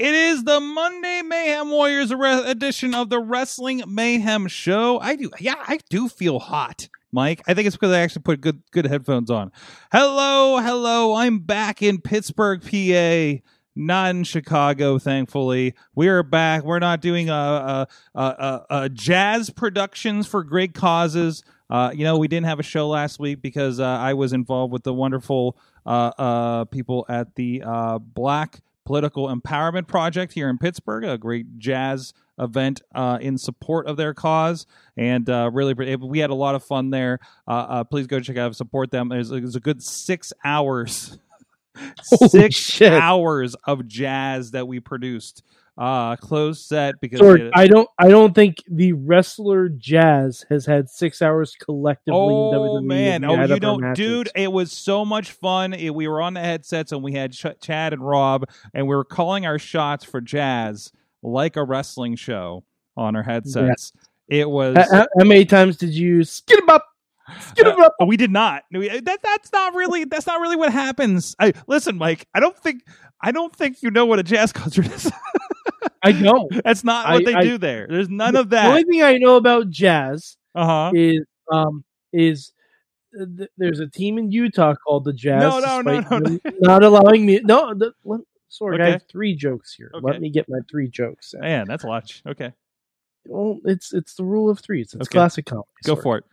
It is the Monday Mayhem Warriors re- edition of the Wrestling Mayhem Show. I do, yeah, I do feel hot, Mike. I think it's because I actually put good, good headphones on. Hello, hello. I'm back in Pittsburgh, PA. Not in Chicago, thankfully. We are back. We're not doing a, a, a, a, jazz productions for great causes. Uh, you know, we didn't have a show last week because uh, I was involved with the wonderful uh, uh, people at the uh, Black Political Empowerment Project here in Pittsburgh, a great jazz event uh, in support of their cause. And uh, really, we had a lot of fun there. Uh, uh, please go check out and support them. There's, there's a good six hours, six shit. hours of jazz that we produced. Uh, closed set because Sorg, we had- I don't. I don't think the wrestler Jazz has had six hours collectively. in Oh WWE man! Oh, you don't, dude! It was so much fun. It, we were on the headsets and we had Ch- Chad and Rob, and we were calling our shots for jazz like a wrestling show on our headsets. It was. How, how- many times did you skid up? Skid 'em up. Uh, we did not. That that's not really that's not really what happens. I listen, Mike. I don't think I don't think you know what a jazz concert is. I don't. that's not I- what they I- do there. There's none of that. The only thing I know about jazz Uh huh. is um is uh, th- there's a team in Utah called the Jazz. No, no, no, no, no. Not allowing me. No, the, let, Sorg, I have three jokes here. Okay. Let me get my three jokes. in. Man, that's a lot. Okay, Well, it's it's the rule of threes. It's Okay. classic comedy. go for it.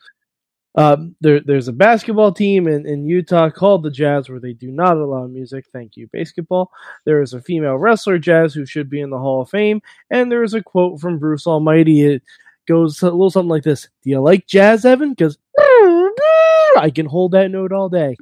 Um, there, there's a basketball team in, in Utah called the Jazz where they do not allow music. Thank you, basketball. There is a female wrestler, Jazz, who should be in the Hall of Fame. And there is a quote from Bruce Almighty. It goes a little something like this Do you like jazz, Evan? Because I can hold that note all day.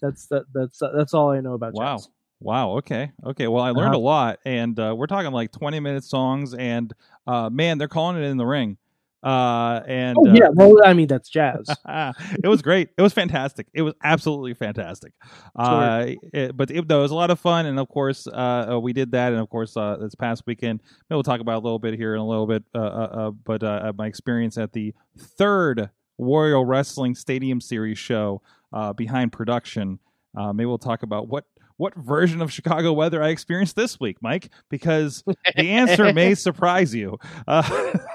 That's that. That's that's all I know about Wow. jazz. Wow. Okay. Okay. Well, I learned Uh-huh. a lot, and uh, we're talking like twenty minute songs, and uh, man, they're calling it in the ring. Uh, and Oh uh, yeah, well I mean that's jazz. it was great. It was fantastic. It was absolutely fantastic. Uh, it- but it, no, it was a lot of fun, and of course, uh, uh, we did that, and of course, uh, this past weekend, maybe we'll talk about a little bit here in a little bit. Uh, uh, uh, but uh, my experience at the third Warrior Wrestling Stadium Series show uh, behind production. Uh, maybe we'll talk about what what version of Chicago weather I experienced this week, Mike, because the answer may surprise you. Uh,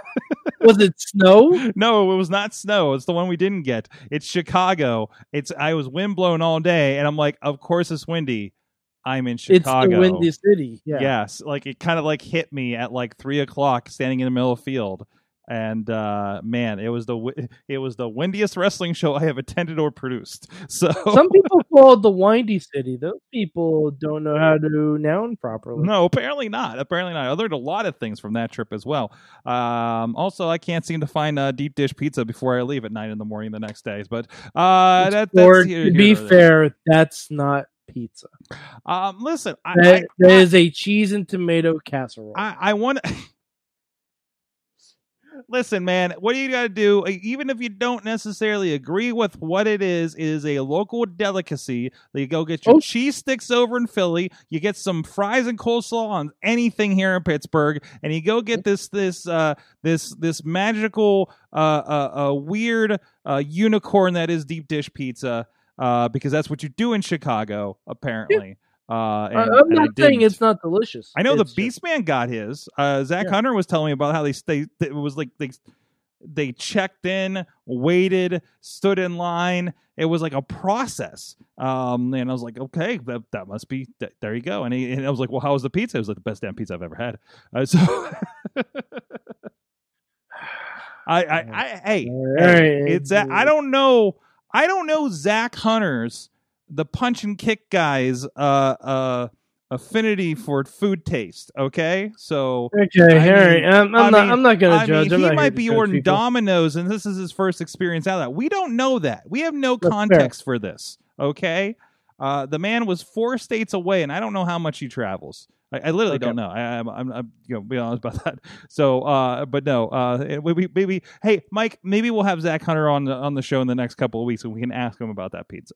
Was it snow? no, it was not snow. It's the one we didn't get. It's Chicago. It's I was wind blown all day, and I'm like, of course it's windy. I'm in Chicago. It's the windy city. Yeah. Yes, like it kind of like hit me at like three o'clock, standing in the middle of the field, and uh, man, it was the it was the windiest wrestling show I have attended or produced. So Some people call it the windy city. Those people don't know how to noun properly. No, apparently not. Apparently not. I learned a lot of things from that trip as well. Um, also, I can't seem to find uh, deep dish pizza before I leave at nine in the morning the next day. But uh, that, or here- to here be fair, that's not pizza. Um, listen, I, That, I, that is a cheese and tomato casserole. I, I want to. Listen, man, what do you got to do? Even if you don't necessarily agree with what it is, it is a local delicacy. You go get your Oh. cheese sticks over in Philly. You get some fries and coleslaw on anything here in Pittsburgh, and you go get this this uh, this this magical uh, uh, uh, weird uh, unicorn that is deep dish pizza. Uh, because that's what you do in Chicago, apparently. Uh, and- I'm not saying it's not delicious. I know the It's just- Beastman got his. Uh, Zach Yeah. Hunter was telling me about how they they it was like they they checked in, waited, stood in line. It was like a process. Um, and I was like, okay, that that must be th- there. You go. And, he, and I was like, well, how was the pizza? It was like the best damn pizza I've ever had. Uh, so. I, I, I, hey, hey, it's I don't know. I don't know Zach Hunter's the punch and kick guys. Uh, uh, affinity for food taste. Okay, so Okay, I right. mean- I'm, I'm I not. mean- I'm not gonna I judge. mean, he might be ordering people. Domino's, and this is his first experience out of that. We don't know that. We have no That's context for this. Okay, uh, the man was four states away, and I don't know how much he travels. I, I literally Okay. don't know. I, I'm, I'm, I'm, you know, be honest about that. So, uh, but no, uh, maybe, maybe, hey, Mike, maybe we'll have Zach Hunter on the on the show in the next couple of weeks, and we can ask him about that pizza.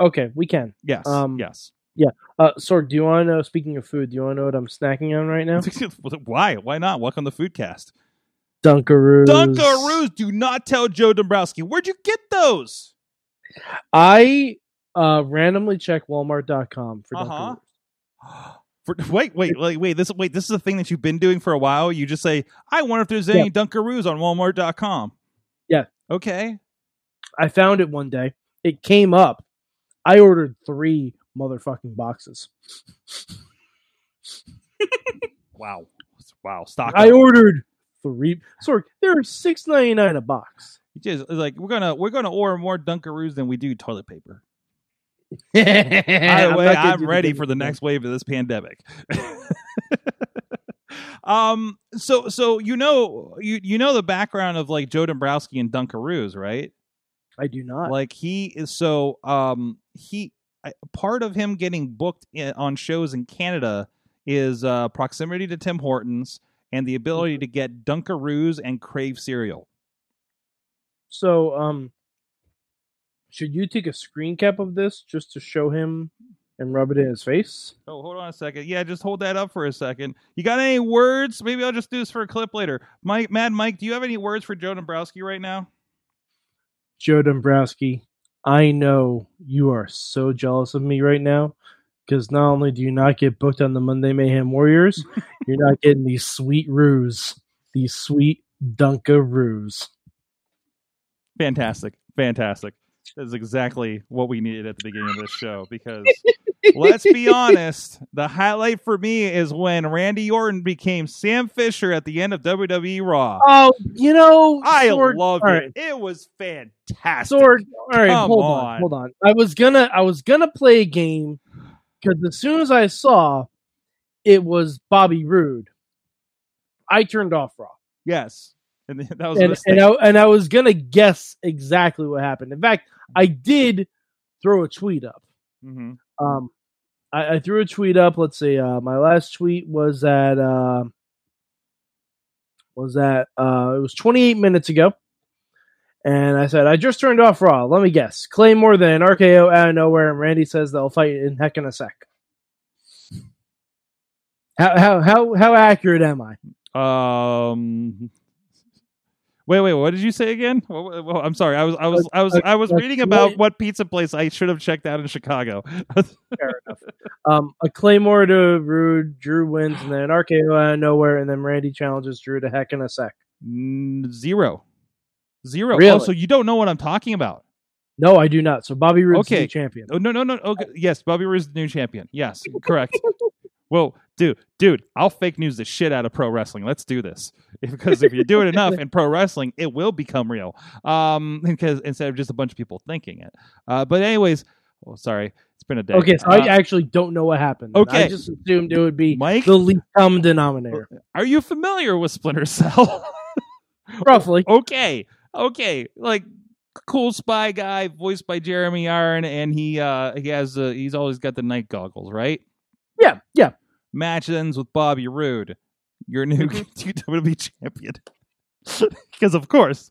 Okay, we can. Yes, Um, yes. Yeah. Uh, Sorg, do you want to know? Speaking of food, do you want to know what I'm snacking on right now? Why? Why not? Welcome to Foodcast. Dunkaroos. Dunkaroos. Do not tell Joe Dombrowski. Where'd you get those? I uh, randomly check Walmart.com for Uh-huh. Dunkaroos. For, wait, wait, wait, wait. This wait. This is a thing that you've been doing for a while. You just say, "I wonder if there's any Dunkaroos on Walmart.com." Yeah. Okay. I found it one day. It came up. I ordered three motherfucking boxes. Wow. Wow. Stock. I up. ordered three. Sorry, they're six ninety nine a box. It is like we're gonna we're gonna order more Dunkaroos than we do toilet paper. By By the way, I'm ready for the next wave of this pandemic. um. So so you know you you know the background of like Joe Dombrowski and Dunkaroos, right? I do not. like he is so um he I- part of him getting booked in, on shows in Canada is uh proximity to Tim Hortons and the ability to get Dunkaroos and Crave cereal. So, um, should you take a screen cap of this just to show him and rub it in his face? Oh, hold on a second. Yeah, just hold that up for a second. You got any words? Maybe I'll just do this for a clip later. Mike, Mad Mike, do you have any words for Joe Dombrowski right now? Joe Dombrowski, I know you are so jealous of me right now because not only do you not get booked on the Monday Mayhem Warriors, you're not getting these sweet roos, these sweet Dunkaroos. Fantastic. Fantastic. That is exactly what we needed at the beginning of this show because let's be honest, the highlight for me is when Randy Orton became Sam Fisher at the end of WWE Raw. Oh, you know, I Sorg, loved it. right. It was fantastic. Sorg. All right, Come hold on. on, hold on. I was gonna, I was gonna play a game because as soon as I saw it was Bobby Roode, I turned off Raw, Yes. And that was and and I, and I was gonna guess exactly what happened. In fact, I did throw a tweet up. Mhm. Um, I, I threw a tweet up. Let's see. Uh, my last tweet was at uh, was at uh, it was 28 minutes ago, and I said I just turned off Raw. Let me guess. Claymore then RKO out of nowhere, and Randy says they'll fight in heck in a sec. How how how how accurate am I? Um. Wait, wait. What did you say again? Well, I'm sorry. I was, I was, I was, I was reading about what pizza place I should have checked out in Chicago. Fair enough. Um, a Claymore to Rude, Drew wins, and then an RKO out of nowhere, and then Randy challenges Drew to heck in a sec. Zero, zero. Oh, Really? so you don't know what I'm talking about? No, I do not. So Bobby Roode's Okay. the champion. Oh no, no, no. Okay, yes, Bobby Roode is the new champion. Yes, correct. Well, dude, dude, I'll fake news the shit out of pro wrestling. Let's do this because if you do it enough in pro wrestling, it will become real. Um, because instead of just a bunch of people thinking it. Uh, but anyways, oh, sorry, it's been a day. Okay, so Uh, I actually don't know what happened. okay. I just assumed it would be Mike, the least common denominator. are you familiar with Splinter Cell? Roughly. okay, okay, like cool spy guy voiced by Jeremy Iron, and he uh he has uh, he's always got the night goggles, right? Yeah, yeah. Match ends with Bobby Roode, your new Mm-hmm. WWE champion, because of course.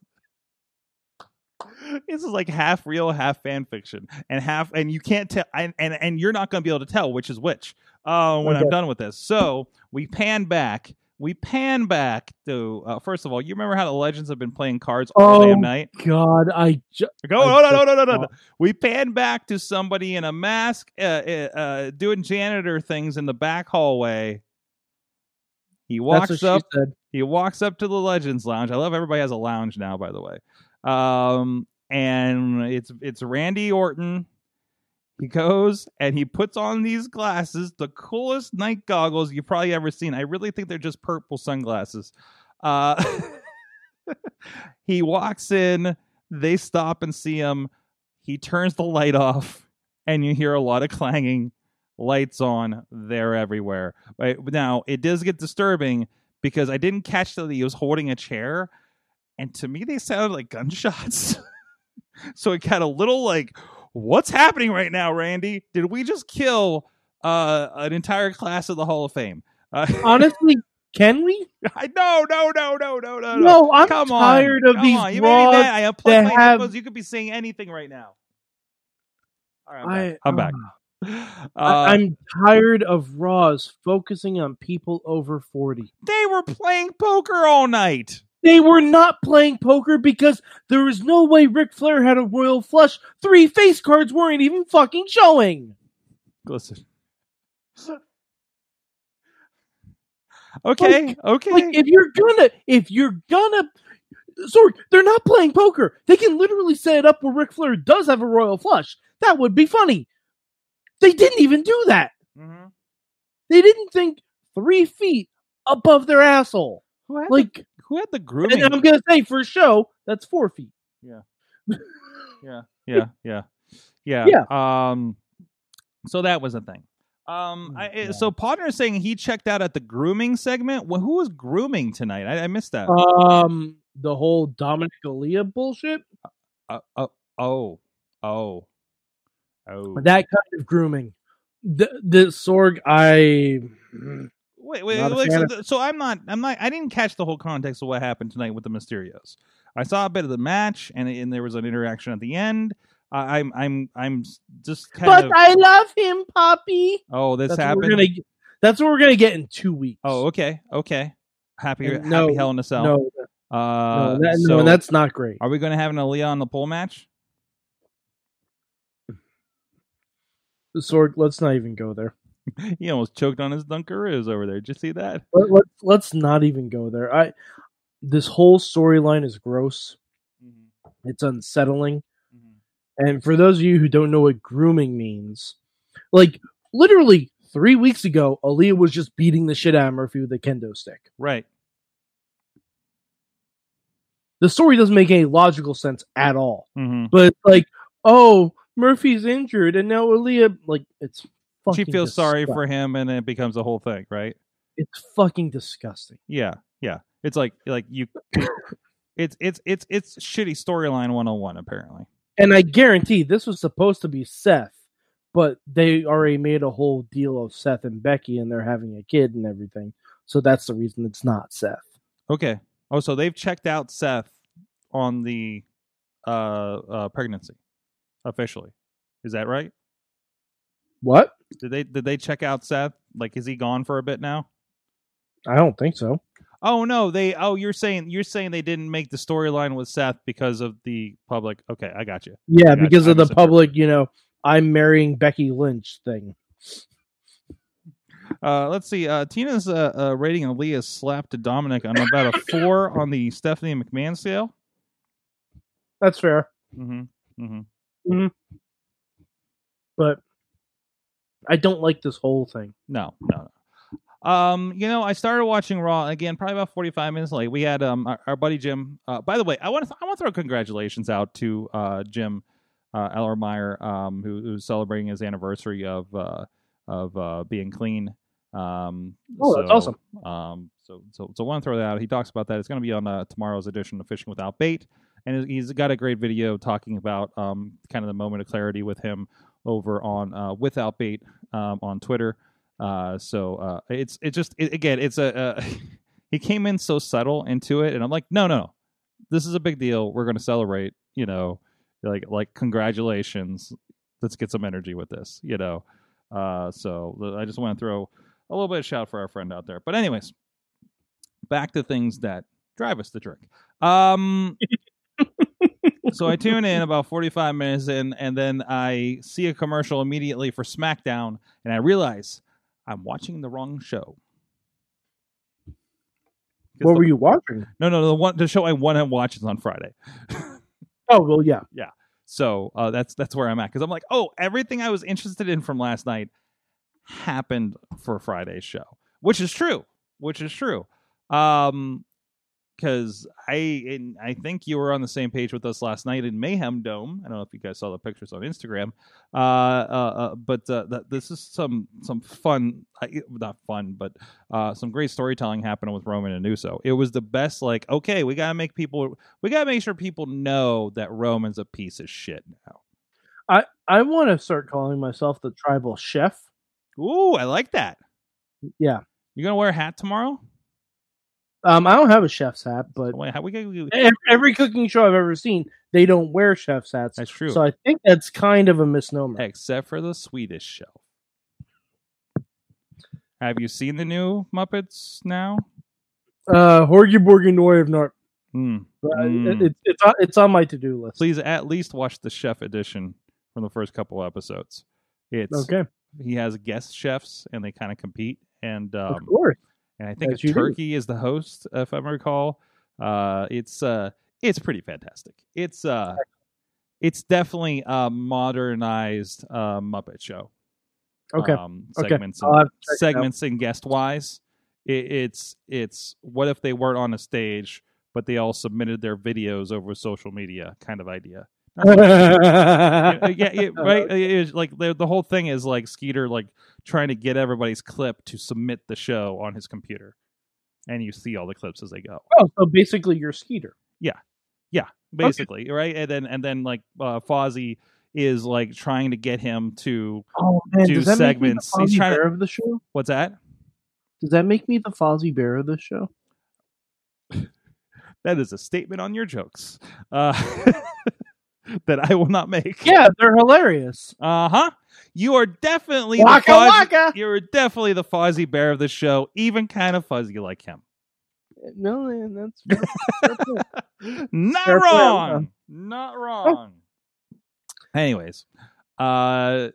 This is like half real, half fan fiction, and half, and you can't tell, and and, and you're not going to be able to tell which is which uh, when I'm done with this. So we pan back, we pan back to uh, first of all, you remember how the Legends have been playing cards all Oh, damn night? God, I ju- Go, I no, no, no, no, no, no, no. We pan back to somebody in a mask, uh, uh, uh, doing janitor things in the back hallway. He walks up. He walks up to the Legends Lounge. I love everybody has a lounge now, by the way. Um, and it's it's Randy Orton. He goes and he puts on these glasses, the coolest night goggles you've probably ever seen. I really think they're just purple sunglasses. Uh, he walks in. They stop and see him. He turns the light off, and you hear a lot of clanging. Lights on. They're everywhere. Right now, it does get disturbing because I didn't catch that he was holding a chair, and to me they sounded like gunshots. so it got a little like, what's happening right now, Randy? Did we just kill uh, an entire class of the Hall of Fame. Uh, Honestly, can we? I no, no, no, no, no, no, no. I'm Come tired on. of Come these on. You made me mad. I unplugged my have- headphones. You could be saying anything right now. All right, I'm I, back. I'm back. uh, Uh, I'm tired of Raws focusing on people over 40. they were playing poker all night. They were not playing poker because there was no way Ric Flair had a royal flush. Three face cards weren't even fucking showing. Listen. Okay, okay. Like if you're gonna, if you're gonna, sorry, they're not playing poker. They can literally set it up where Ric Flair does have a royal flush. That would be funny. They didn't even do that. Mhm. They didn't think three feet above their asshole. Like, who had the and grooming? I'm gonna say for a show, that's four feet. Yeah, yeah, yeah, yeah. Yeah. Um, so that was a thing. Um, I, Yeah. so Potter is saying he checked out at the grooming segment. Well, who was grooming tonight? I, I missed that. Um, the whole Dominik Aalyah bullshit. Uh, uh, oh, oh, oh. That kind of grooming. The the Sorg, I Wait, wait, wait so, of- so I'm not, I'm not, I didn't catch the whole context of what happened tonight with the Mysterios. I saw a bit of the match, and and there was an interaction at the end. I, I'm, I'm, I'm just kind but of. I love him, Poppy. oh, this That's what happened. we're gonna. That's what we're gonna get in two weeks. Oh, okay, okay. Happy, And happy no, Hell in a Cell. no, uh, no, that, so no, that's not great. Are we going to have an Aalyah on the pole match? Sorg, let's not even go there. he almost choked on his Dunkaroos over there. Did you see that? Let, let, let's not even go there. I. This whole storyline is gross. It's unsettling. And for those of you who don't know what grooming means, like literally three weeks ago, Aalyah was just beating the shit out of Murphy with a kendo stick. Right. The story doesn't make any logical sense at all. hmm But like, oh, Murphy's injured, and now Aalyah, like, it's She feels sorry for him, and it becomes a whole thing, right? It's fucking disgusting. Yeah, yeah. It's like like you. it's it's it's it's shitty storyline one on one. Apparently. And I guarantee this was supposed to be Seth, but they already made a whole deal of Seth and Becky, and they're having a kid and everything. So that's the reason it's not Seth. Okay. Oh, so they've checked out Seth on the uh, uh pregnancy officially. Is that right? What? Did they did they check out Seth? Like, is he gone for a bit now? I don't think so. Oh no, they. Oh, you're saying you're saying they didn't make the storyline with Seth because of the public. Okay, I got you. Yeah, got because you. of the public, you know, I'm marrying Becky Lynch thing. Uh, let's see. Uh, Tina's uh, uh, rating Aalyah's slap to Dominik on about a four on the Stephanie McMahon scale. That's fair. Mm-hmm. Mm-hmm. Mm-hmm. But I don't like this whole thing. No, no, no. Um, you know, I started watching Raw again, probably about forty-five minutes late. We had um our, our buddy Jim. Uh, by the way, I want to I want to throw congratulations out to uh Jim uh, Ellermeyer, um, who, who's celebrating his anniversary of uh of uh being clean. Um, Oh, that's so, awesome. Um, so so so want to throw that out. He talks about that. It's going to be on uh, tomorrow's edition of Fishing Without Bait, and he's got a great video talking about um kind of the moment of clarity with him over on uh, Without Bait um, on Twitter. Uh, so uh, it's it just it, again it's a uh, he came in so subtle into it, and I'm like, no, no, no, this is a big deal. We're going to celebrate. You know, like like congratulations. Let's get some energy with this. You know, uh, so I just want to throw a little bit of shout for our friend out there. But anyways, back to things that drive us to drink. Um. so I tune in about 45 minutes in, and then I see a commercial immediately for SmackDown, and I realize I'm watching the wrong show. What the- were you watching? No, no, the one the show I want to watch is on Friday. Oh well, yeah, yeah. So uh, that's that's where I'm at because I'm like, oh, everything I was interested in from last night happened for Friday's show, which is true, which is true. Um, because I and I think you were on the same page with us last night in Mayhem Dome. I don't know if you guys saw the pictures on Instagram. Uh, uh, uh but uh, th- this is some some fun, not fun, but uh, some great storytelling happening with Roman and Uso. It was the best. Like, okay, we gotta make people, we gotta make sure people know that Roman's a piece of shit now. I I want to start calling myself the tribal chef Ooh, I like that. Yeah. You gonna wear a hat tomorrow? Um, I don't have a chef's hat, but Wait, how we we- ev- every cooking show I've ever seen, they don't wear chef's hats. That's true. So I think that's kind of a misnomer. Except for the Swedish show. Have you seen the new Muppets now? Uh, Horgy Borgy Noy of not. Hmm. But Mm. it, it, it's on, it's on my to do list. Please at least watch the chef edition from the first couple episodes. It's Okay, he has guest chefs and they kind of compete and of um, course. And I think As it's do. Turkey is the host if I recall. Uh, it's uh it's pretty fantastic. It's uh it's definitely a modernized uh, Muppet show. Okay. um, Okay. segments I'll and, have to check it out. segments and guest wise. It, it's it's what if they weren't on a stage, but they all submitted their videos over social media, kind of idea. Yeah, yeah, right. It's like the, the whole thing is like Skeeter like trying to get everybody's clip to submit the show on his computer, and you see all the clips as they go. Oh, so basically you're Skeeter. Yeah, yeah, basically, right? And then and then like uh, Fozzie is like trying to get him to Oh man, Do segments. He's trying to- of the show? what's that? Does that make me the Fozzie Bear of the show? That is a statement on your jokes uh, that I will not make. Yeah, they're hilarious. Uh huh. You are definitely Waka the Fozzie, waka. You're definitely the Fozzie Bear of the show, even kind of fuzzy like him. No, man, that's that's it. Not Fair play, wrong. Not wrong. Anyways, uh,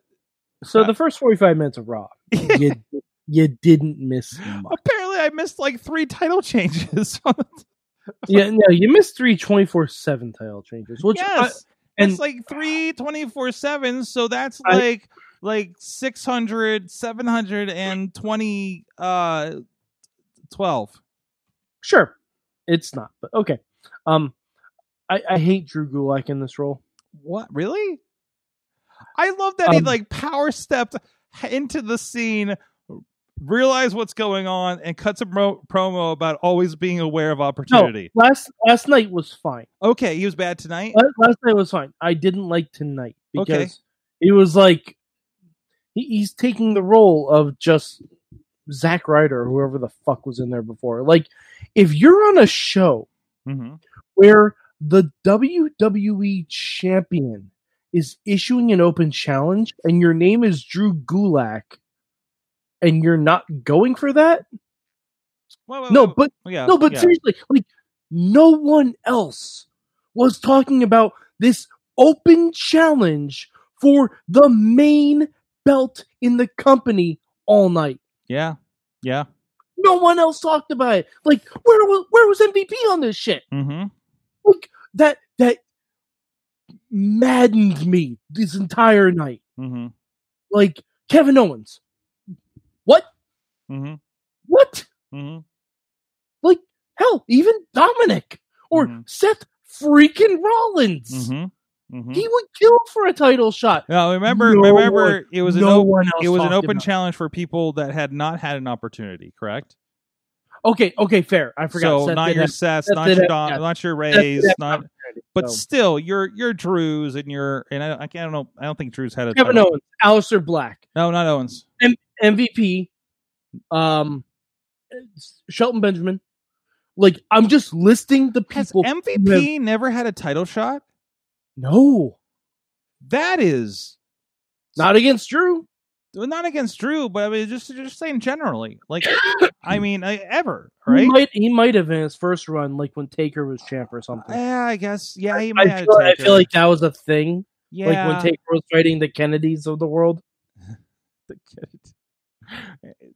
so. The first forty-five minutes of Raw, you you didn't miss much. apparently I missed like three title changes. Yeah, no, you missed three 24-7 title changes, which I- yes, and it's like three 24 7 so that's I- like like 600 720 uh 12 sure it's not, but okay. Um, I, I hate Drew Gulak in this role. what really i love that he Um, like power stepped into the scene realized what's going on and cuts a pro- promo about always being aware of opportunity No, Last last night was fine. okay he was bad tonight La- Last night was fine. I didn't like tonight because Okay. it was like he, he's taking the role of just Zack Ryder or whoever the fuck was in there before. Like, if you're on a show hmm where the WWE champion is issuing an open challenge and your name is Drew Gulak and you're not going for that? Well, well, No, well, but yeah, no, but yeah. seriously, like no one else was talking about this open challenge for the main belt in the company all night. yeah yeah No one else talked about it. Like where was where was MVP on this shit? hmm Like that that maddened me this entire night. hmm Like Kevin Owens. What? hmm What? hmm Like hell, even Dominik or Mhm. Seth freaking Rollins. hmm hmm He would kill for a title shot. Now remember, No remember, one- it was an no op- one it was an open it. challenge for people that had not had an opportunity. Correct. Okay, okay, fair. I forgot. So Seth not your have- Seths, Seth not your Don, yeah. not your Rays, not. But so. still, your your Drews and your and I, I can't I don't know. I don't think Drews had a Kevin title. Owens, Aleister Black, No, not Owens. MVP, um, Shelton Benjamin. Like I'm just listing the Has people. have- MVP never had a title shot? no, That is not against Drew. not against Drew, but I mean just just saying generally. Like I mean I, ever He right? might he might have in his first run, like when Taker was champ or something. Yeah, I guess. Yeah, he I, might have feel, I feel like that was a thing. yeah. Like when Taker was fighting the Kennedys of the world. the kid.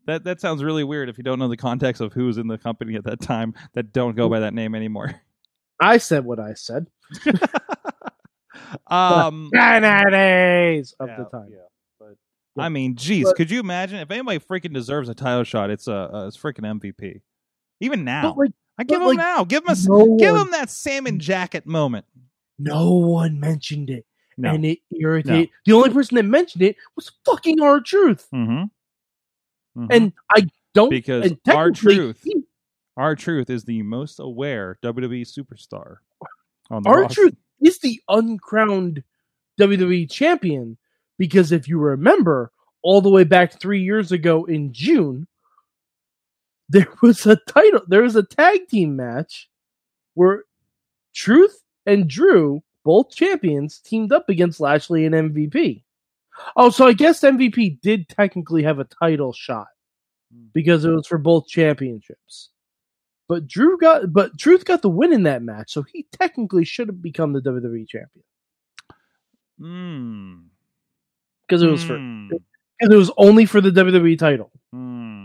That that sounds really weird if you don't know the context of who's in the company at that time that don't go by that name anymore. I said what I said. um, Kennedys of yeah, the time. yeah, but Yeah. I mean, geez, But- could you imagine if anybody freaking deserves a title shot? It's a uh, it's freaking MVP. Even now, like I give but, him like, now. Give him a s- no give one- him that salmon jacket moment. no one mentioned it. No. And it irritated. The only person that mentioned it was fucking R-Truth. Mm-hmm. Mm-hmm. And I don't Because R-Truth our truth is the most aware WWE superstar on the R-Truth is the uncrowned WWE champion because if you remember, all the way back three years ago in June, there was a title, there was a tag team match where Truth and Drew, both champions, teamed up against Lashley and MVP. Oh, so I guess MVP did technically have a title shot because it was for both championships. But Drew got, but Truth got the win in that match, so he technically should have become the WWE champion Hmm. because it was for Hmm. because it was only for the WWE title. Hmm.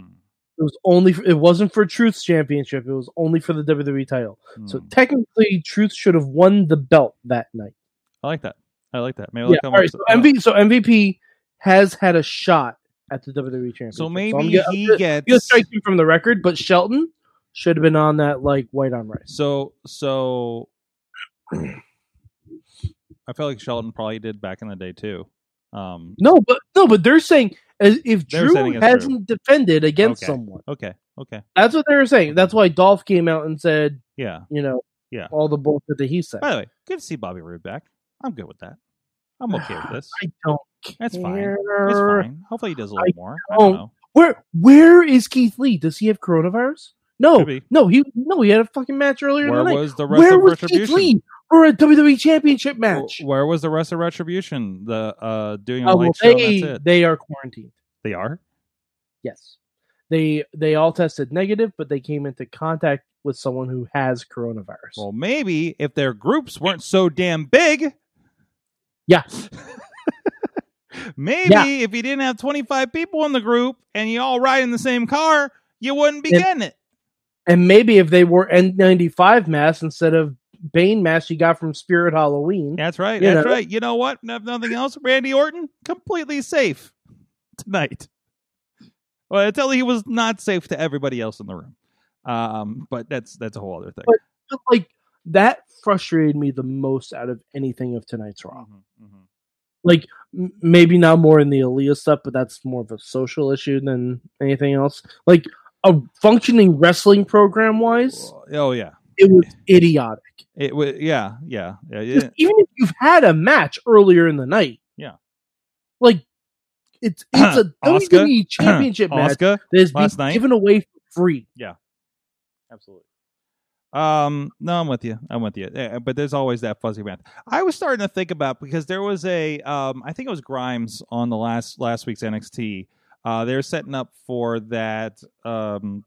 It was only for, it wasn't for Truth's championship. It was only for the WWE title. So Hmm. technically, Truth should have won the belt that night. I like that. I like that. Maybe Yeah. All right. So MVP, so MVP has had a shot at the WWE championship. So maybe gonna- I'm he I'm gets. strike him from the record, but Shelton should have been on that like white on rice. So so. I feel like Shelton probably did back in the day too. Um. No, but no, but they're saying if They're Drew hasn't defended against Okay. someone. Okay. Okay. That's what they were saying. That's why Dolph came out and said, Yeah. you know, Yeah. all the bullshit that he said. By the way, good to see Bobby Roode back. I'm good with that. I'm okay with this. I don't That's fine. care. It's fine. Hopefully he does a little I more. Don't don't- know. Where where is Keith Lee? Does he have coronavirus? No, no, he no, he had a fucking match earlier Where in the was the rest Where of was Keith Retribution? Lee for a WWE Championship match? Where was the rest of Retribution? The uh doing a Oh, well, show. they they are quarantined. They are. Yes, they they all tested negative, but they came into contact with someone who has coronavirus. Well, maybe if their groups weren't so damn big. Yeah. maybe Yeah. if you didn't have 25 people in the group and you all ride in the same car, you wouldn't be And- getting it. and maybe if they wore N95 masks instead of Bane masks you got from Spirit Halloween. That's right. That's know. right. You know what? If nothing else, Randy Orton completely safe tonight. Well, until he was not safe to everybody else in the room. Um, but that's that's a whole other thing. But- But, like that frustrated me the most out of anything of tonight's Raw. Mhm, mhm. Like m- maybe not more in the Aalyah stuff, but that's more of a social issue than anything else. Like a functioning wrestling program wise, Oh yeah. it was idiotic. It was yeah, yeah, yeah. Yeah. Even if you've had a match earlier in the night, Yeah. like it's it's a Oscar? WWE championship match Oscar, that is being night? given away for free. Yeah, absolutely. Um, no, I'm with you. I'm with you. Yeah, but there's always that fuzzy math. I was starting to think about because there was a, um, I think it was Grimes on the last last week's NXT. Uh, they're setting up for that um,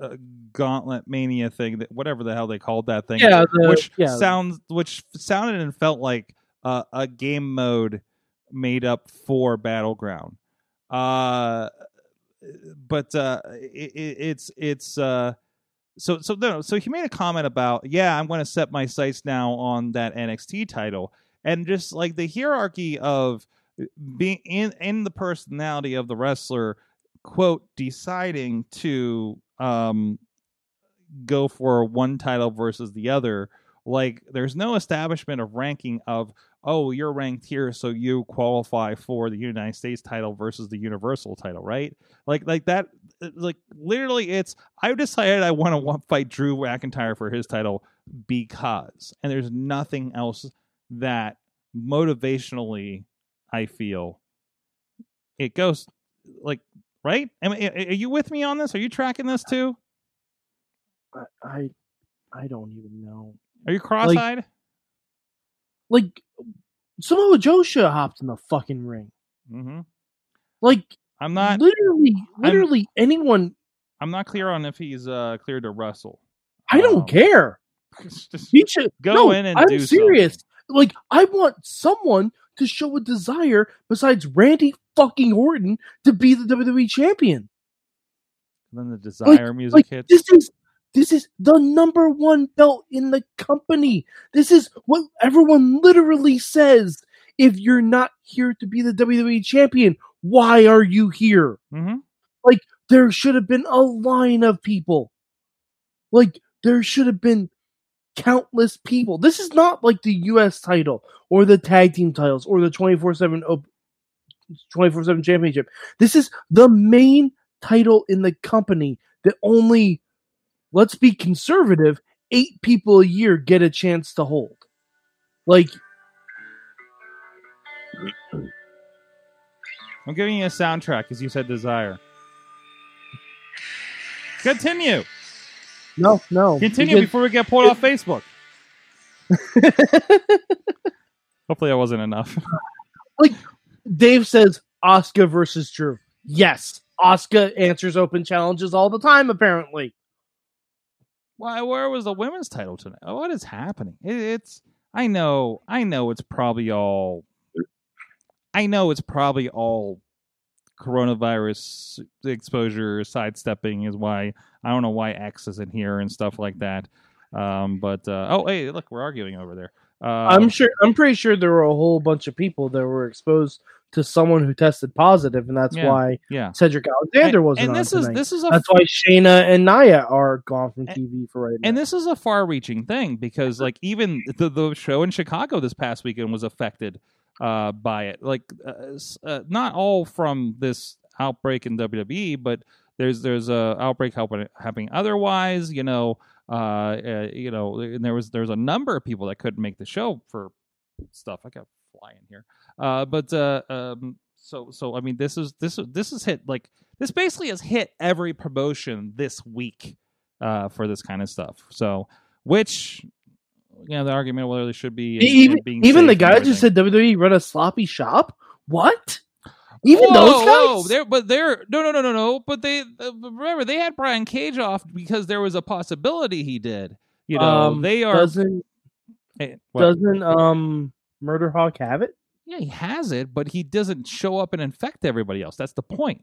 uh, Gauntlet Mania thing, that whatever the hell they called that thing. Yeah, the- which yeah. sounds, which sounded and felt like uh, a game mode made up for Battleground. Uh, but uh, it, it, it's it's uh, so so no so he made a comment about yeah I'm going to set my sights now on that NXT title. And just like the hierarchy of being in in the personality of the wrestler quote deciding to um go for one title versus the other like there's no establishment of ranking of oh you're ranked here so you qualify for the united states title versus the universal title right? Like like that uh, like literally it's i've decided i want to fight drew mcintyre for his title because and there's nothing else that motivationally i feel it goes like right? I mean, are you with me on this? Are you tracking this too? I I, I don't even know. are you cross-eyed? Like Samoa Joe should have hopped in the fucking ring. mm-hmm. Like i'm not literally, literally anyone. i'm not clear on if he's uh cleared to wrestle I don't Um, care. He should Go no, in and I'm serious. Like I want someone to show a desire besides Randy fucking Orton to be the WWE champion. then the desire music Like hits this is this is the number one belt in the company. This is what everyone literally says. If you're not here to be the WWE champion, why are you here? mm-hmm. There should have been a line of people. Like there should have been countless people. This is not like the US title or the tag team titles or the 24/7 op- 24/7 championship. This is the main title in the company that only let's be conservative, 8 people a year get a chance to hold. Like I'm giving you a soundtrack because you said desire. Continue. No, no. Continue because- before we get pulled off Facebook. Hopefully that wasn't enough. Like Dave says Oscar versus Drew. Yes, Oscar answers open challenges all the time. Apparently, Why? Where was the women's title tonight? What is happening? It, it's. I know. I know. It's probably all. I know it's probably all coronavirus exposure sidestepping is why I don't know why X is in here and stuff like that. Um, but uh, oh, hey, look, we're arguing over there. Uh, I'm sure. I'm pretty sure there were a whole bunch of people that were exposed to someone who tested positive, and that's Yeah. why yeah. Cedric Alexander and, wasn't and this on is this is a That's why Shayna and Nia are gone from And- TV for right now. And this is a far-reaching thing because, like, even the the show in Chicago this past weekend was affected uh, by it. Like, uh, uh, not all from this outbreak in WWE, but there's there's a outbreak happen- happening otherwise. You know, uh, uh, you know, and there was there's a number of people that couldn't make the show for stuff. I got a fly in here, uh, but uh, um, so so I mean, this is this this is hit like this basically has hit every promotion this week uh, for this kind of stuff. So, which you know, the argument whether they should be even being even the guy just everything. said WWE run a sloppy shop. What? Even whoa, those guys? whoa, they're, but they're no, no, no, no, no. But they uh, remember they had Brian Cage off because there was a possibility he did. You know, Um, they are. doesn't Hey, doesn't um Murder Hawk have it? yeah, he has it, but he doesn't show up and infect everybody else. That's the point.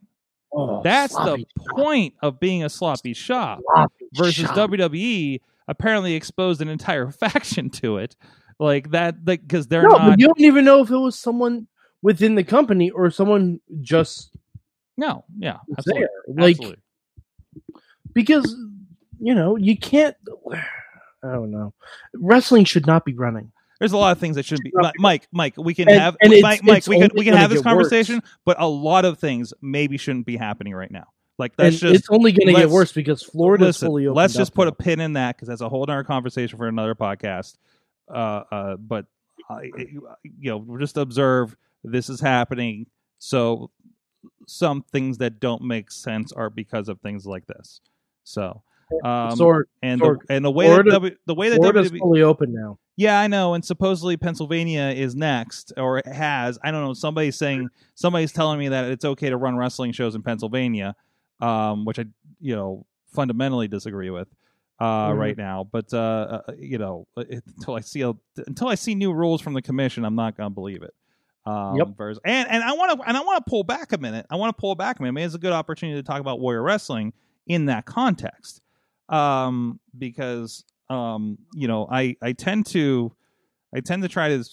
Oh, That's the sloppy point of being a sloppy shop. sloppy versus shop. WWE apparently exposed an entire faction to it, like that, like because they're No, not. but you don't even know if it was someone within the company or someone just no, yeah, absolutely, there. Like absolutely. because you know you can't. I don't know. Wrestling should not be running. There's a lot of things that shouldn't be. Mi- Mike, Mike, we can And- have and it's- Mike, Mike, it's we can we can have this get worse. conversation, but a lot of things maybe shouldn't be happening right now. Like that's and just it's only going to get worse because Florida's listen, fully open. let's just put a pin in that because that's a whole other conversation for another podcast. Uh, uh, but I, you know, just observe this is happening. So some things that don't make sense are because of things like this. So, um, Sorg. and Sorg. the, and the way Florida- that w, the way that Florida's WWE, fully open now. yeah, I know, and supposedly Pennsylvania is next, or it has. I don't know. Somebody's saying somebody's telling me that it's okay to run wrestling shows in Pennsylvania, um, which I you know fundamentally disagree with uh, Mhm. right now. But uh, uh, you know, it, until I see a, until I see new rules from the commission, I'm not gonna believe it. Um, Yep. vers- And and I want to and I want to pull back a minute. I want to pull back a minute. I mean, it's a good opportunity to talk about Warrior Wrestling in that context, um, because um, you know, I I tend to I tend to try to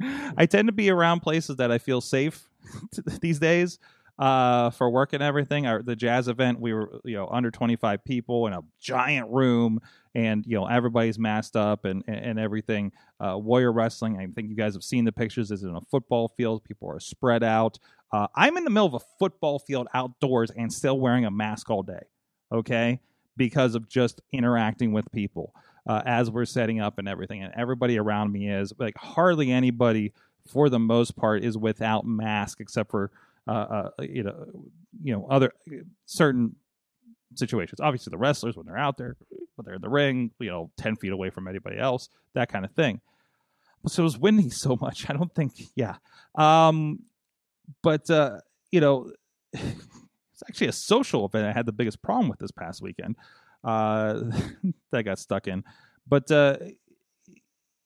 I tend to be around places that I feel safe these days uh, for work and everything. Our, the jazz event, we were you know under 25 people in a giant room, and you know everybody's masked up and and, and everything. Uh, Warrior Wrestling, I think you guys have seen the pictures. Is in a football field. People are spread out. Uh, I'm in the middle of a football field outdoors and still wearing a mask all day. Okay, because of just interacting with people uh, as we're setting up and everything. And everybody around me is like hardly anybody, for the most part, is without mask except for uh, uh, you know you know other certain situations. Obviously, the wrestlers when they're out there, when they're in the ring, you know, ten feet away from anybody else, that kind of thing. So it was windy so much. I don't think, yeah. Um, but uh, you know, it's actually a social event. I had the biggest problem with this past weekend uh, that I got stuck in. But uh,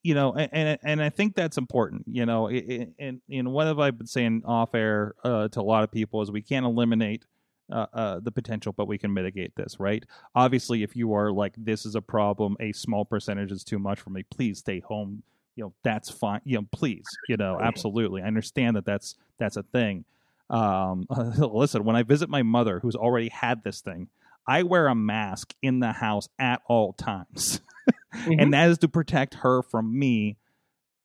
you know, and, and and I think that's important. You know, and and what have I been saying off air uh, to a lot of people is we can't eliminate. Uh, uh, the potential, but we can mitigate this, right? Obviously, if you are like, this is a problem, a small percentage is too much for me. Please stay home. You know, that's fine. You know, please, you know, absolutely. I understand that that's that's a thing. Um, listen, when I visit my mother, who's already had this thing, I wear a mask in the house at all times. and that is to protect her from me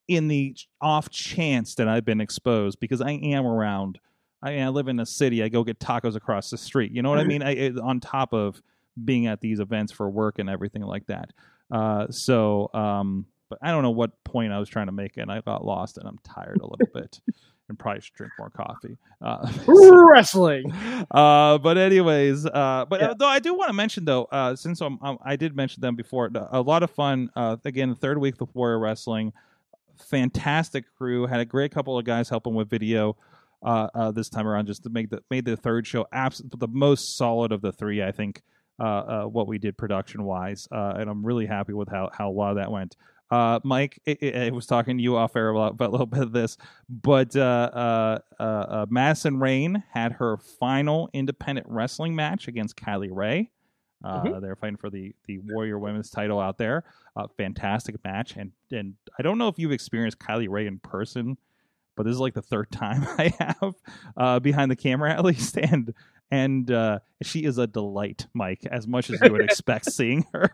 in the off chance that I've been exposed because I am around. I, I live in a city. I go get tacos across the street. You know what I mean? I, it- on top of being at these events for work and everything like that. Uh, so, um, but I don't know what point I was trying to make, and I got lost, and I'm tired a little bit. And probably should drink more coffee. Uh, Wrestling. uh, but anyways, uh, but Yeah. uh, though I do want to mention though, uh, since I'm, i I did mention them before, a lot of fun. Uh, again, the third week of Warrior Wrestling, fantastic crew. Had a great couple of guys helping with video. Uh, uh, this time around, just to make the made the third show absolutely the most solid of the three. I think uh, uh, what we did production wise, uh, and I'm really happy with how how a lot of that went. Uh, Mike, I, I was talking to you off air about, about a little bit of this, but uh, uh, uh, uh, Madison Rayne had her final independent wrestling match against Kylie Rae. Uh, They're fighting for the the Warrior Women's title out there. Uh, fantastic match, and and I don't know if you've experienced Kylie Rae in person, but this is like the third time I have uh, behind the camera at least, and and uh, she is a delight, Mike, as much as you would expect seeing her.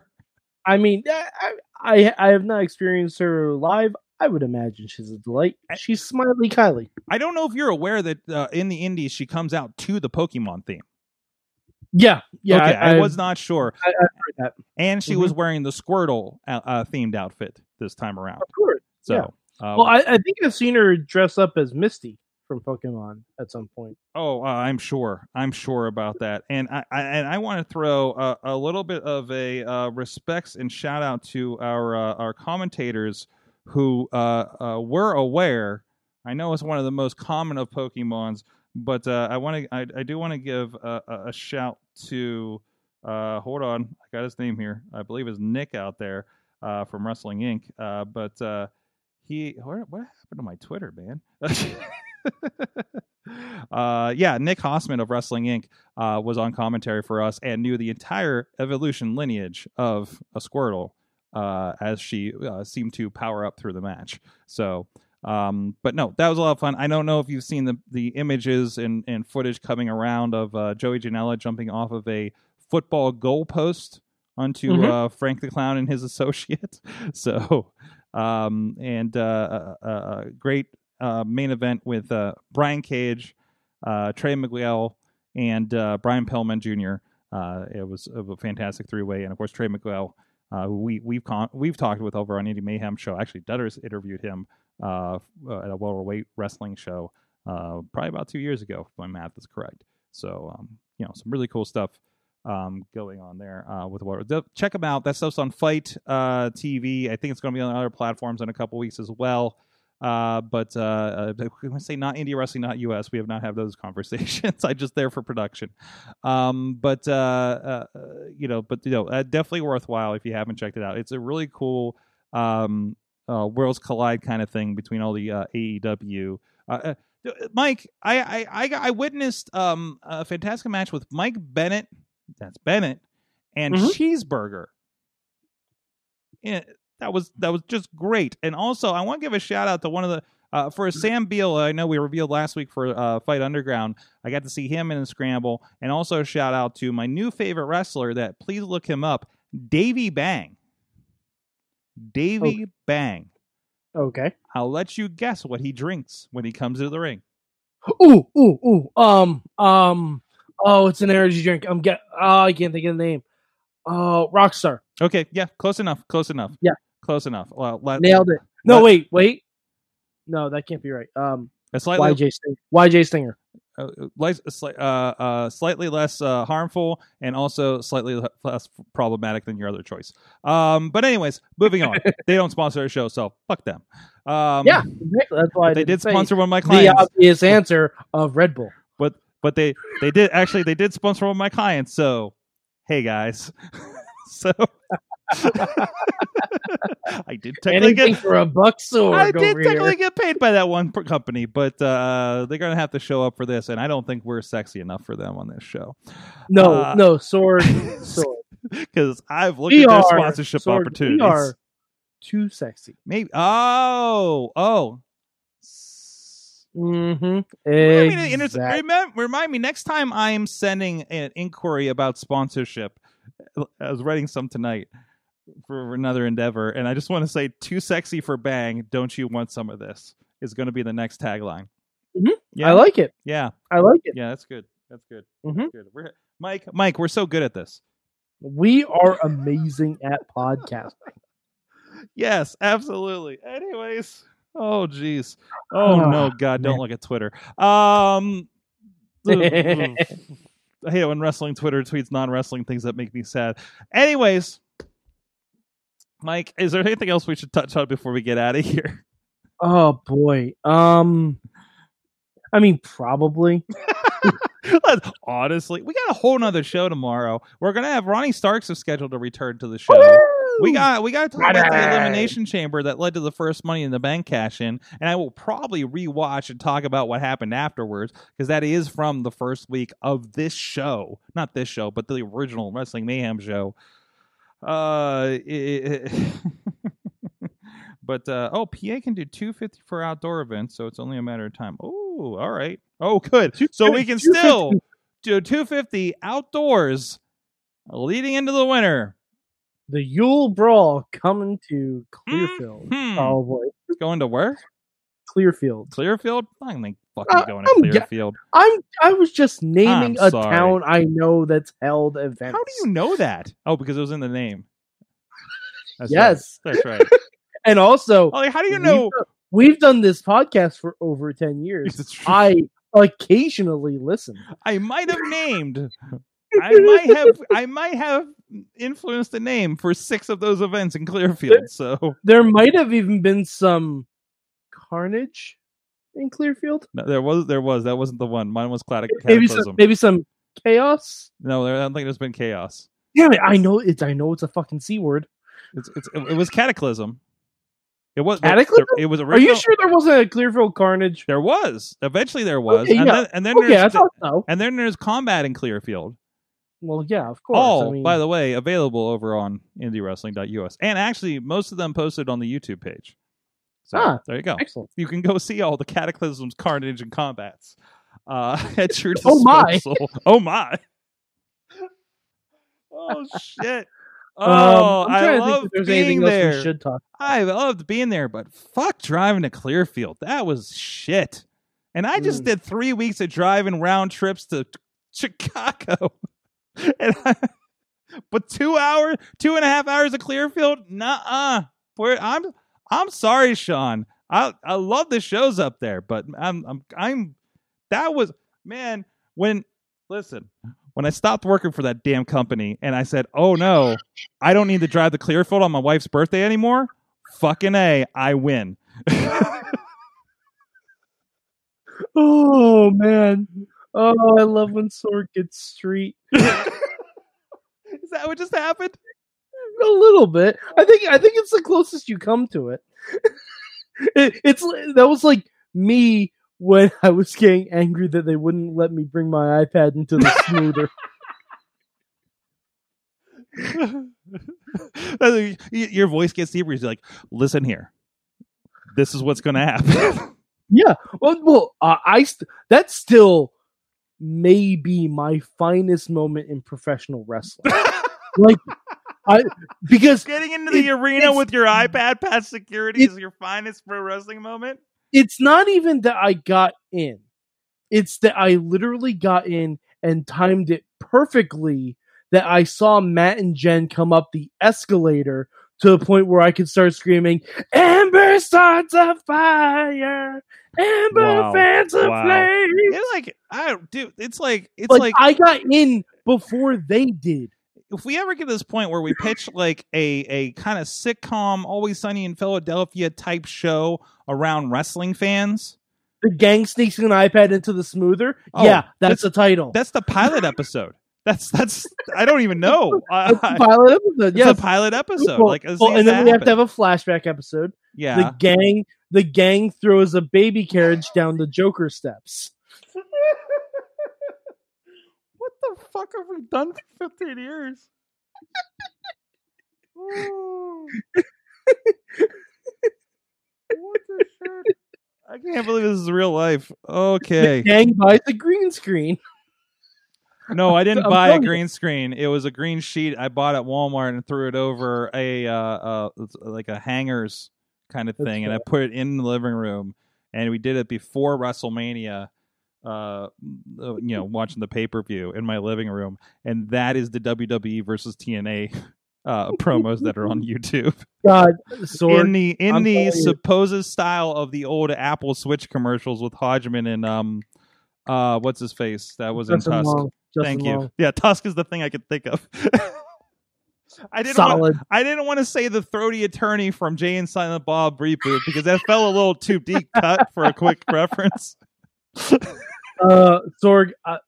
I mean, I, I I have not experienced her live. I would imagine she's a delight. She's Smiley Kylie. I don't know if you're aware that uh, in the Indies she comes out to the Pokemon theme. Yeah, yeah. okay, I, I've- was not sure, I, heard that. and she was wearing the Squirtle uh, uh, themed outfit this time around. Of course. So, yeah. uh, Well, I, I think I've seen her dress up as Misty from Pokemon at some point. Oh, uh, I'm sure. I'm sure about that. And I, I and I want to throw a, a little bit of a uh, respects and shout out to our uh, our commentators who uh, uh, were aware. I know it's one of the most common of Pokemon's, but uh, I want to. I, I do want to give a, a, shout to. Hold on, I got his name here. I believe is Nick out there from Wrestling Inc. But he, what happened to my Twitter, man? uh, yeah, Nick Hausman of Wrestling Inc. Uh, was on commentary for us and knew the entire evolution lineage of a Squirtle uh, as she uh, seemed to power up through the match. So, um, but no, that was a lot of fun. I don't know if you've seen the the images and, and footage coming around of uh, Joey Janela jumping off of a football goalpost onto Mhm. uh, Frank the Clown and his associate. So, um, and uh, a great uh, main event with uh, Brian Cage, uh, Trey Miguel, and uh, Brian Pillman Jr. Uh, it was a fantastic three way, and of course Trey Miguel, uh, who we we've con- we've talked with over on Indie Mayhem show. Actually, Dutters interviewed him uh, at a welterweight wrestling show uh, probably about two years ago, if my math is correct. So, um, you know, some really cool stuff um, going on there uh, with what. Check them out. That stuff's on FITE uh, TV. I think it's going to be on other platforms in a couple weeks as well. Uh, but uh, uh, I say not indie wrestling, not US, we have not had those conversations. I just there for production. Um, but uh, uh, uh, you know, but you know, uh, definitely worthwhile if you haven't checked it out. It's a really cool um, uh, worlds collide kind of thing between all the uh, AEW. Uh, uh, Mike, I I I, witnessed um, a fantastic match with Mike Bennett. That's Bennett and Mhm. Cheeseburger. Yeah, that was that was just great. And also, I want to give a shout out to one of the uh, for Sam Beale. I know we revealed last week for uh, Fight Underground. I got to see him in a scramble, and also a shout out to my new favorite wrestler. That please look him up, Davey Bang. Davey Bang. Okay. I'll let you guess what he drinks when he comes into the ring. Ooh, ooh, ooh. Um, um. Oh, it's an energy drink. I'm get. Oh, I can't think of the name. Oh, Rockstar. Okay, yeah, close enough. Close enough. Yeah. close enough. Well, let, Nailed it. No, What? wait, wait. No, that can't be right. Um, A slightly YJ Stinger. YJ Stinger. uh, light- uh, uh, slightly less uh, harmful and also slightly less problematic than your other choice. Um, but anyways, moving on. they don't sponsor our show, so fuck them. Um, yeah, exactly. That's why they did sponsor one of my clients. the obvious answer of Red Bull. but but they they did actually they did sponsor one of my clients. So hey guys, so I did technically Anything get. for a buck sword I did technically here. get paid by that one company, but uh, they're gonna have to show up for this, and I don't think we're sexy enough for them on this show. No, uh, no, sword, sword. because I've looked We at their are sponsorship sword, opportunities. We are too sexy. Maybe. Oh, oh. Mm-hmm. Remind me, to- Exactly. remind me next time I am sending an inquiry about sponsorship. I was writing some tonight for another endeavor, and I just want to say, "Too sexy for Bang." Don't you want some of this? Is going to be the next tagline. Mhm. Yeah, I like it. Yeah, I like it. yeah. That's good. That's good. Mhm. That's good. We're Mike. Mike, we're so good at this. We are amazing at podcasting. Yes, absolutely. Anyways, Oh jeez. Oh no, God, don't look at Twitter. Um I hate it when wrestling Twitter tweets non-wrestling things that make me sad. Anyways, Mike, is there anything else we should touch on before we get out of here? Oh boy. Um I mean probably. Honestly, we got a whole nother show tomorrow. We're gonna have Ronnie Starks is scheduled to return to the show. We got we got to talk about the elimination chamber that led to the first Money in the Bank cash in, and I will probably rewatch and talk about what happened afterwards because that is from the first week of this show, not this show, but the original Wrestling Mayhem show. Uh, it- but uh, oh, PA can do two fifty for outdoor events, so it's only a matter of time. Oh, all right. Oh, good. So we can still do two fifty outdoors, leading into the winter. The Yule Brawl coming to Clearfield. Hmm. Probably. Going to where? Clearfield. Clearfield? I think fucking Uh, going to I'm Clearfield. I was just naming I'm a sorry. town I know that's held events. How do you know that? Oh, because it was in the name. That's Yes. right. That's right. And also Oh, like, how do you know? We've done this podcast for over 10 years. I occasionally listen. I might have named. I might have. I might have influenced the name for six of those events in Clearfield. So There might have even been some carnage in Clearfield. no, there was. There was. That wasn't the one. Mine was Clat- Maybe some, Cataclysm. maybe some chaos. No, there, I don't think there's been chaos. Damn it! I know it's. I know it's a fucking c word. It's, it's, it was Cataclysm. It was Cataclysm? It was Are you sure there wasn't a Clearfield carnage? There was. Eventually, there was. Okay, and, yeah. then, and then Okay, I there's thought so. and then there's combat in Clearfield. Well, yeah, of course. All, I mean, by the way, available over on IndieWrestling.us, and actually most of them posted on the YouTube page. So Ah, there you go. excellent. You can go see all the cataclysms, carnage, and combats uh, at your disposal. Oh, my. oh my! Oh shit! Oh, Um, I love think if there's being there. should talk. I loved being there, but fuck driving to Clearfield. That was shit. And I just Mm. did three weeks of driving round trips to Chicago. I, but two hours, two and a half hours of Clearfield? Where I'm I'm sorry, Sean. I I love the shows up there, but I'm I'm I'm that was man, when listen, when I stopped working for that damn company and I said, "Oh no, I don't need to drive the Clearfield on my wife's birthday anymore." Fucking A, I win. Oh man. Oh, I love when Sorg gets street. Is that what just happened? A little bit. I think. I think it's the closest you come to it. it it's that was like me when I was getting angry that they wouldn't let me bring my iPad into the smoother. Your voice gets deeper. He's like, "Listen here, this is what's going to happen." yeah. Well, well, uh, I st- that's still maybe my finest moment in professional wrestling. like, I because Getting into the It- arena with your iPad past security it- is your finest pro wrestling moment. it's not even that I got in. It's that I literally got in and timed it perfectly that I saw Matt and Jen come up the escalator to the point where I could start screaming, Amber starts a fire! Amber Wow. fans a Wow. flame! It's like I don't, dude. It's like it's Like, like I got in before they did. if we ever get to this point where we pitch like a a kind of sitcom, Always Sunny in Philadelphia type show around wrestling fans, The gang sneaks an iPad into the smoother. Oh, yeah, that's that's- the title. that's the pilot episode. That's that's I don't even know. The Uh, pilot episode. it's a pilot episode. Well, like, well, and then to we have to have a flashback episode. yeah. the gang the gang throws a baby carriage down the Joker steps. what the fuck have we done for 15 years? What the shit? I can't believe this is real life. Okay. The gang buys a green screen. No, I didn't buy a green screen. It was a green sheet I bought at Walmart and threw it over a uh, uh like a hangers kind of thing, and I put it in the living room. And we did it before WrestleMania. Uh, uh, you know, watching the pay per view in my living room, and that is the WWE versus TNA uh, promos that are on YouTube God, Sorg, in the in I'm the you. supposed style of the old Apple Switch commercials with Hodgman and um uh what's his face that was in Justin Tusk. Long, Justin Thank you. Long. Yeah, Tusk is the thing I could think of. I didn't want, Solid. I didn't want to say the throaty attorney from Jay and Silent Bob reboot because that fell a little too deep cut for a quick reference. Uh, Sorg, uh,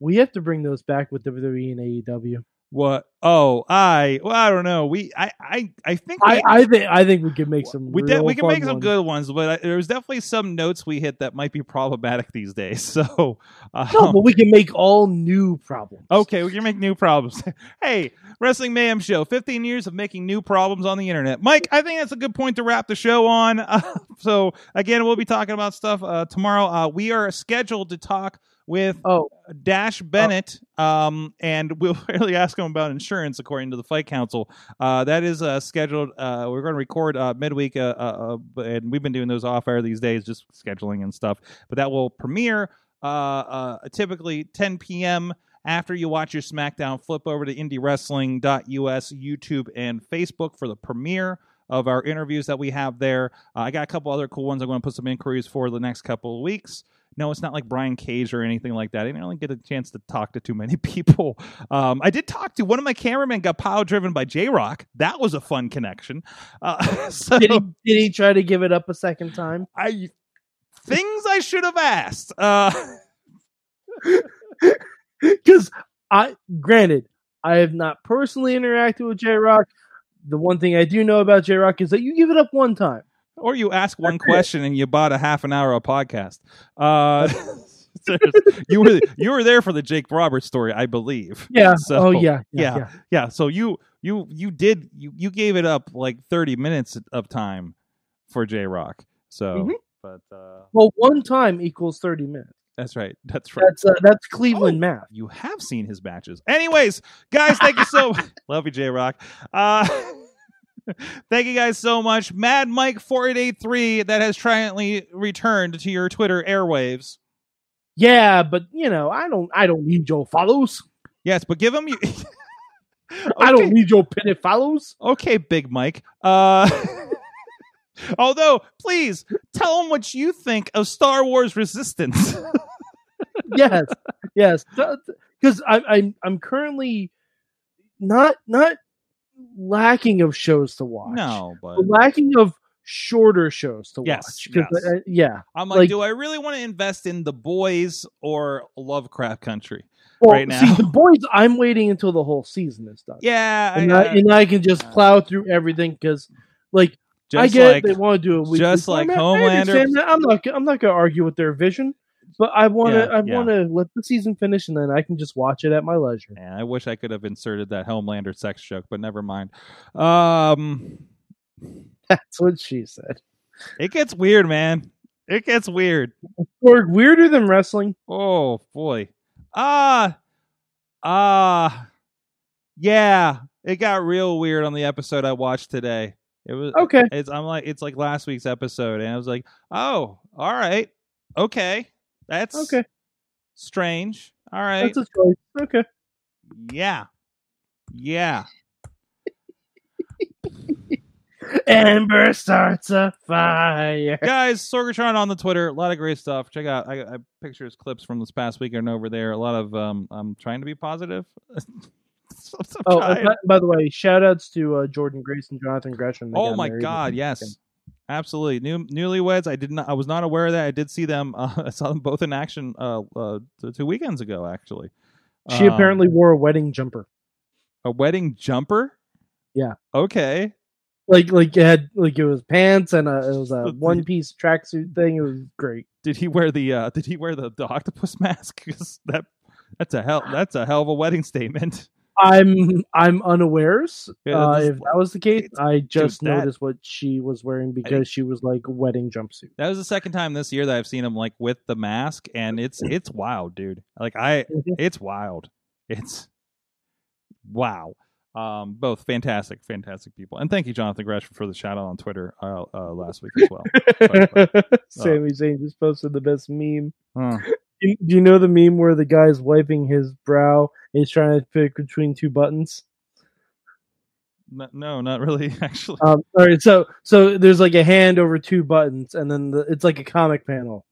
we have to bring those back with WWE and AEW. What? Oh, I well, I don't know. We I I I think we, I, I think I think we could make some. we, de- we can make some ones. good ones, but I, there's definitely some notes we hit that might be problematic these days. So, um, No, but we can make all new problems. Okay, we can make new problems. hey, Wrestling Mayhem Show, 15 years of making new problems on the internet. Mike, I think that's a good point to wrap the show on. Uh, so, again, we'll be talking about stuff uh, tomorrow. Uh, we are scheduled to talk with Oh, Dash Bennett, um, and we'll really ask him about insurance, according to the Fight Council. Uh, that is uh, scheduled. Uh, we're going to record uh, midweek, uh, uh, and we've been doing those off air these days, just scheduling and stuff. But that will premiere uh, uh, typically 10 p.m. After you watch your SmackDown, flip over to IndieWrestling.us, YouTube, and Facebook for the premiere of our interviews that we have there. Uh, I got a couple other cool ones I'm going to put some inquiries for the next couple of weeks. No, it's not like Brian Cage or anything like that. I didn't really get a chance to talk to too many people. Um, I did talk to one of my cameramen got pile driven by J Rock. That was a fun connection. Uh, so did he did he try to give it up a second time? I things I should have asked. Uh, Because I, granted, I have not personally interacted with J Rock. The one thing I do know about J Rock is that you give it up one time. Or you ask one question and you bought a half an hour of podcast. Uh, you were you were there for the Jake Roberts story, I believe. Yeah. So, oh yeah. yeah. Yeah. Yeah, so you you you did you you gave it up like 30 minutes of time for J Rock. So Mhm. but uh Well, one time equals thirty minutes. that's right. That's right. That's uh, that's Cleveland Oh. math. you have seen his matches. Anyways, guys, thank you so much. love you, J Rock. Uh Thank you guys so much. Mad Mike 4883 that has triumphantly returned to your Twitter airwaves. Yeah, but you know, I don't I don't need your follows. Yes, but give him you I don't need your penny follows. Okay, Big Mike. Uh Although, please tell him what you think of Star Wars Resistance. yes, yes. Because I, I'm I'm currently not not lacking of shows to watch. no, but lacking of shorter shows to Yes, watch. yes. uh, yeah. I'm like, like- do I really want to invest in The Boys or Lovecraft Country? Well, Right now. see, the boys. I'm waiting until the whole season is done, Yeah, and, I, I, and I can just plow through everything because, like, I just get like they want to do a weekly just like. Homelander- I'm not. I'm not to argue with their vision, but I want to. Yeah, I yeah. want to let the season finish, and then I can just watch it at my leisure. Man, I wish I could have inserted that Homelander sex joke, but never mind. Um, That's what she said. it gets weird, man. It gets weird. Or weirder than wrestling. Oh boy. Ah. Ah. yeah. It got real weird on the episode I watched today. It was Okay. It's I'm like it's like last week's episode, and I was like, oh, all right, okay, that's Okay. strange. All right, That's a choice. Okay. yeah, yeah. Ember starts a fire. Guys, Sorgatron on the Twitter, a lot of great stuff. Check out I, I pictures, clips from this past weekend over there. A lot of um, I'm trying to be positive. I'm Oh, trying. by, by the way, shout outs to uh, Jordynne Grace and Jonathan Gresham. Oh my God! Yes, weekend. Absolutely. New newlyweds. I did not. I was not aware of that. I did see them. Uh, I saw them both in action uh, uh, two, weekends ago. Actually, She Um, apparently wore a wedding jumper. a wedding jumper. Yeah. Okay. Like like it had like it was pants and a, it was a one piece tracksuit thing. It was great. Did he wear the? Uh, did he wear the, the octopus mask? 'Cause that that's a hell. That's a hell of a wedding statement. I'm I'm unawares. Yeah, uh, if that was the case, I just that- noticed what she was wearing because she was like wedding jumpsuit. That was the second time this year that I've seen him like with the mask, and it's it's wild, dude. Like I, it's wild. It's wow. Um, both fantastic, fantastic people, and thank you, Jonathan Gresham, for the shout out on Twitter uh, uh, last week as well. Sami Zayn just posted the best meme. Huh. Do you know the meme where the guy's wiping his brow and he's trying to pick between two buttons? No, not really. Actually, Um, all right, so so there's like a hand over two buttons, and then the, it's like a comic panel.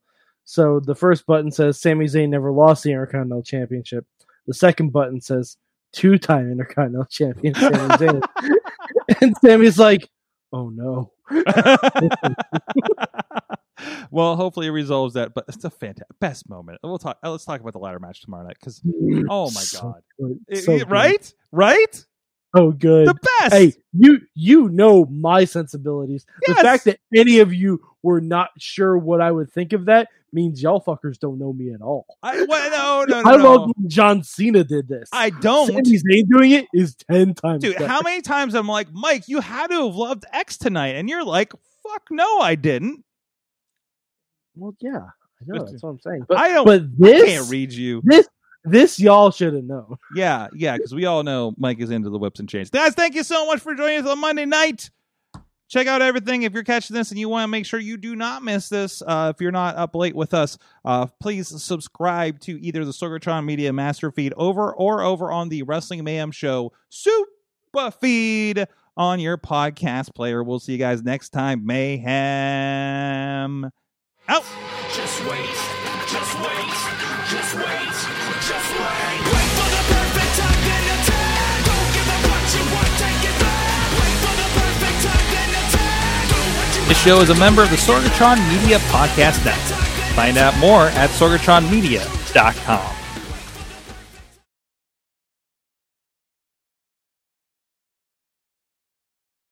So the first button says Sami Zayn never lost the Intercontinental Championship. The second button says two-time Intercontinental Champion Sami Zayn, and Sami's like, "Oh no." well, hopefully it resolves that. But it's a fantastic best moment. We'll talk. uh, Let's talk about the ladder match tomorrow night because oh my So god, It- so it- right, right, Oh, good. the best. hey, you you know my sensibilities. Yes. The fact that any of you were not sure what I would think of that means y'all fuckers don't know me at all. I well, no no. I no. love when John Cena did this. I don't. Sami Zayn doing it is ten times. Dude, better. how many times I'm like, Mike, you had to have loved X tonight, and you're like, fuck no, I didn't. Well, yeah, I know. That's what I'm saying. But I don't. but I can't read you. this this y'all should have known. Yeah, yeah, because we all know Mike is into the whips and chains. Guys, thank you so much for joining us on Monday night. Check out everything. If you're catching this and you want to make sure you do not miss this, uh, if you're not up late with us, uh, please subscribe to either the Sorgatron Media Master Feed over or over on the Wrestling Mayhem Show Super Feed on your podcast player. We'll see you guys next time. Mayhem out. Just wait, just wait, just wait, just wait. Wait for the perfect time, then attack. Don't give up what you want, take it back. Wait for the perfect time, then attack. Do what you This show is a member of the Sorgatron Media Podcast Network. Find out more at sorgatronmedia.com.